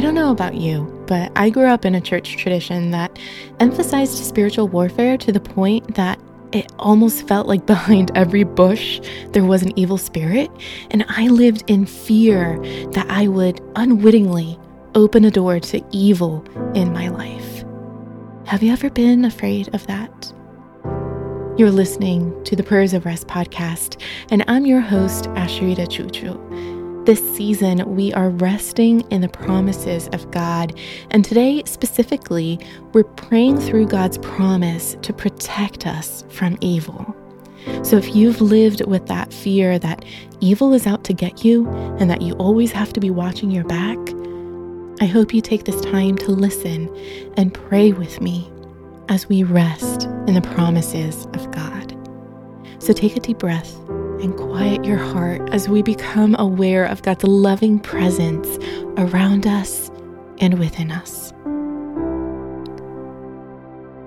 I don't know about you, but I grew up in a church tradition that emphasized spiritual warfare to the point that it almost felt like behind every bush there was an evil spirit, and I lived in fear that I would unwittingly open a door to evil in my life. Have you ever been afraid of that? You're listening to the Prayers of Rest podcast, and I'm your host, Asheritah Ciuciu. This season, we are resting in the promises of God. And today, specifically, we're praying through God's promise to protect us from evil. So, if you've lived with that fear that evil is out to get you and that you always have to be watching your back, I hope you take this time to listen and pray with me as we rest in the promises of God. So, take a deep breath and quiet your heart as we become aware of God's loving presence around us and within us.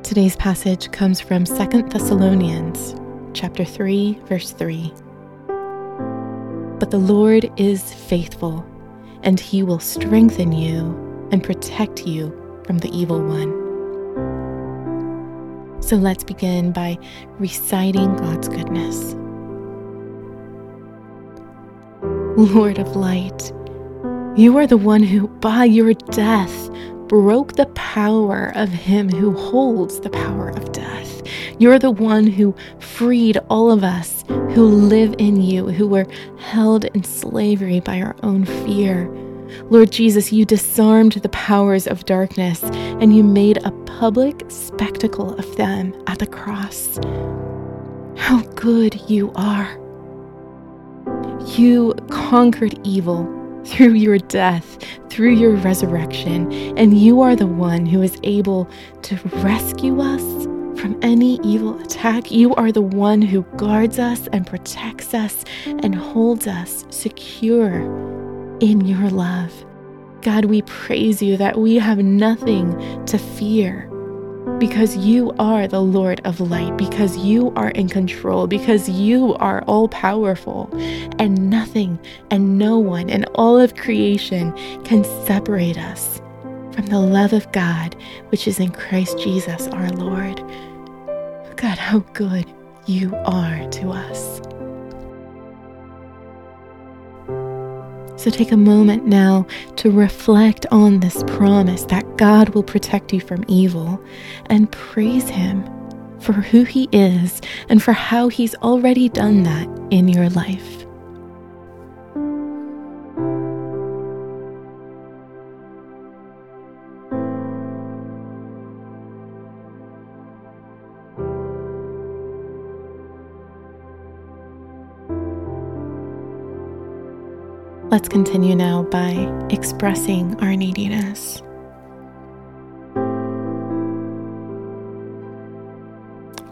Today's passage comes from 2 Thessalonians chapter 3 verse 3. But the Lord is faithful, and he will strengthen you and protect you from the evil one. So let's begin by reciting God's goodness. Lord of light, you are the one who, by your death, broke the power of him who holds the power of death. You're the one who freed all of us who live in you, who were held in slavery by our own fear. Lord Jesus, you disarmed the powers of darkness and you made a public spectacle of them at the cross. How good you are. You conquered evil through your death, through your resurrection, and you are the one who is able to rescue us from any evil attack. You are the one who guards us and protects us and holds us secure in your love. God, we praise you that we have nothing to fear because you are the Lord of light, because you are in control, because you are all powerful, and nothing and no one in all of creation can separate us from the love of God, which is in Christ Jesus our Lord. God, how good you are to us. So take a moment now to reflect on this promise that God will protect you from evil and praise Him for who He is and for how He's already done that in your life. Let's continue now by expressing our neediness.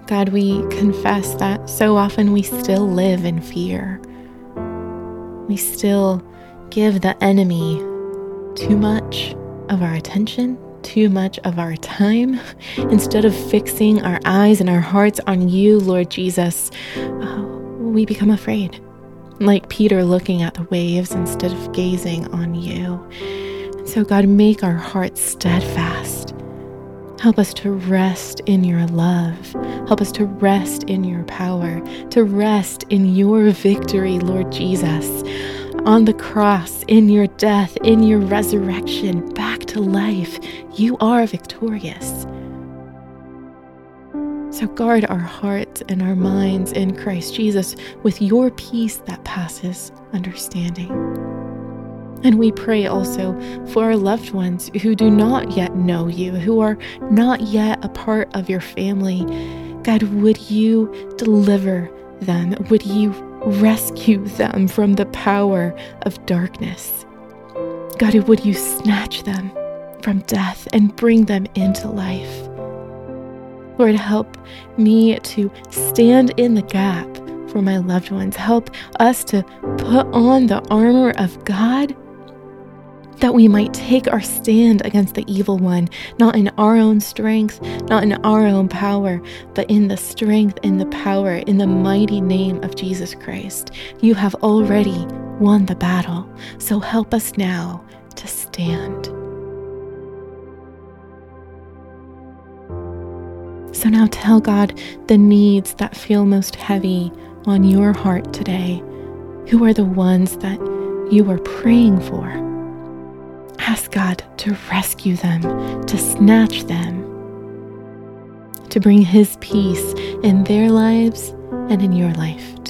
God, we confess that so often we still live in fear. We still give the enemy too much of our attention, too much of our time. Instead of fixing our eyes and our hearts on you, Lord Jesus, uh, we become afraid like Peter looking at the waves instead of gazing on you. And so, God, make our hearts steadfast. Help us to rest in your love. Help us to rest in your power, to rest in your victory, Lord Jesus. On the cross, in your death, in your resurrection, back to life, you are victorious. So guard our hearts and our minds in Christ Jesus with your peace that passes understanding. And we pray also for our loved ones who do not yet know you, who are not yet a part of your family. God, would you deliver them? Would you rescue them from the power of darkness? God, would you snatch them from death and bring them into life? Lord, help me to stand in the gap for my loved ones. Help us to put on the armor of God that we might take our stand against the evil one, not in our own strength, not in our own power, but in the strength and the power in the mighty name of Jesus Christ. You have already won the battle, so help us now to stand. So now tell God the needs that feel most heavy on your heart today. Who are the ones that you are praying for? Ask God to rescue them, to snatch them, to bring His peace in their lives and in your life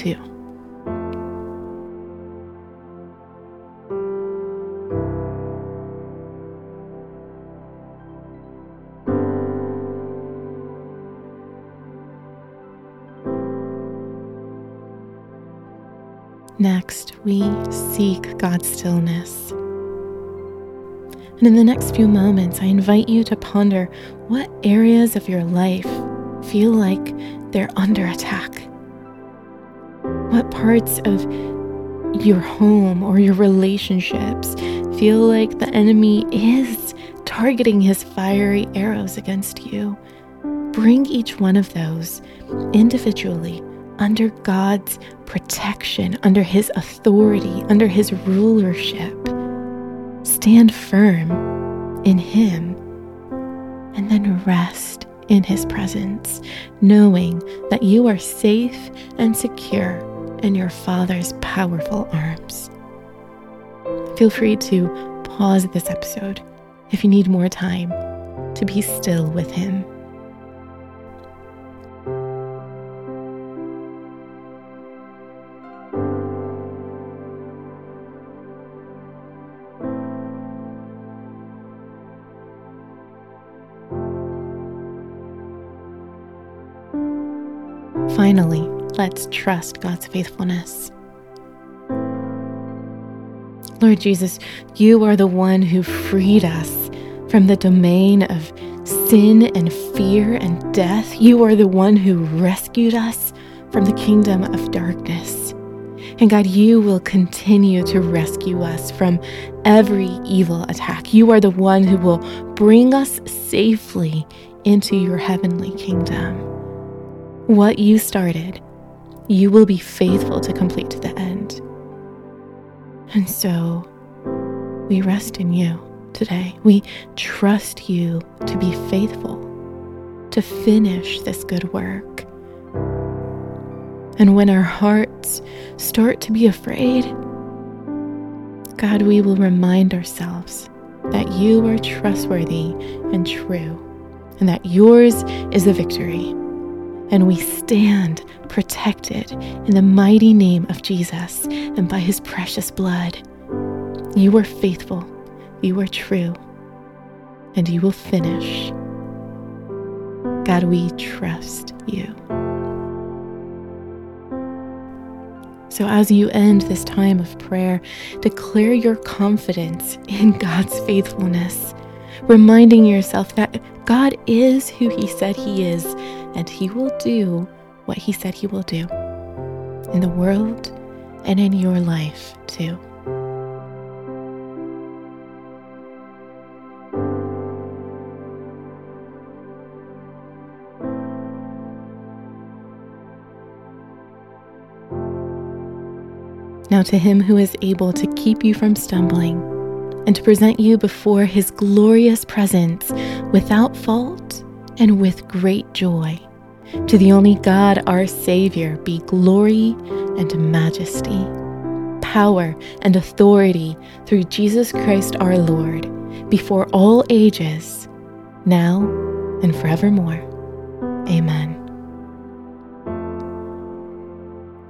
Next, we seek God's stillness. And in the next few moments, I invite you to ponder what areas of your life feel like they're under attack. What parts of your home or your relationships feel like the enemy is targeting his fiery arrows against you. Bring each one of those individually under God's protection, under His authority, under His rulership. Stand firm in Him and then rest in His presence, knowing that you are safe and secure in your Father's powerful arms. Feel free to pause this episode if you need more time to be still with Him. Finally, let's trust God's faithfulness. Lord Jesus, you are the one who freed us from the domain of sin and fear and death. You are the one who rescued us from the kingdom of darkness. And God, you will continue to rescue us from every evil attack. You are the one who will bring us safely into your heavenly kingdom. What you started, you will be faithful to complete to the end. And so we rest in you today. We trust you to be faithful, to finish this good work. And when our hearts start to be afraid, God, we will remind ourselves that you are trustworthy and true, and that yours is the victory and we stand protected in the mighty name of Jesus and by his precious blood. You are faithful, you are true, and you will finish. God, we trust you. So, as you end this time of prayer, declare your confidence in God's faithfulness, reminding yourself that God is who He said He is and He will do what He said He will do in the world and in your life too. Now, to him who is able to keep you from stumbling and to present you before his glorious presence without fault and with great joy. To the only God, our Savior, be glory and majesty, power and authority through Jesus Christ our Lord, before all ages, now and forevermore. Amen.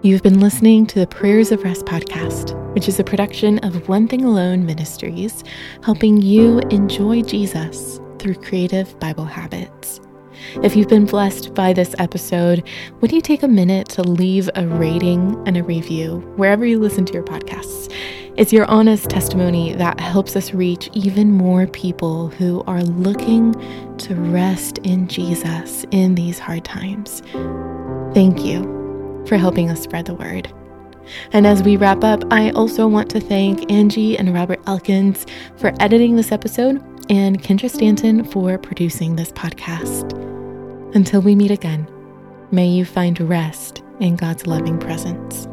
You've been listening to the Prayers of Rest podcast, which is a production of One Thing Alone Ministries, helping you enjoy Jesus through creative Bible habits. If you've been blessed by this episode, would you take a minute to leave a rating and a review wherever you listen to your podcasts? It's your honest testimony that helps us reach even more people who are looking to rest in Jesus in these hard times. Thank you for helping us spread the word. And as we wrap up, I also want to thank Angie and Robert Elkins for editing this episode and Kendra Stanton for producing this podcast. Until we meet again, may you find rest in God's loving presence.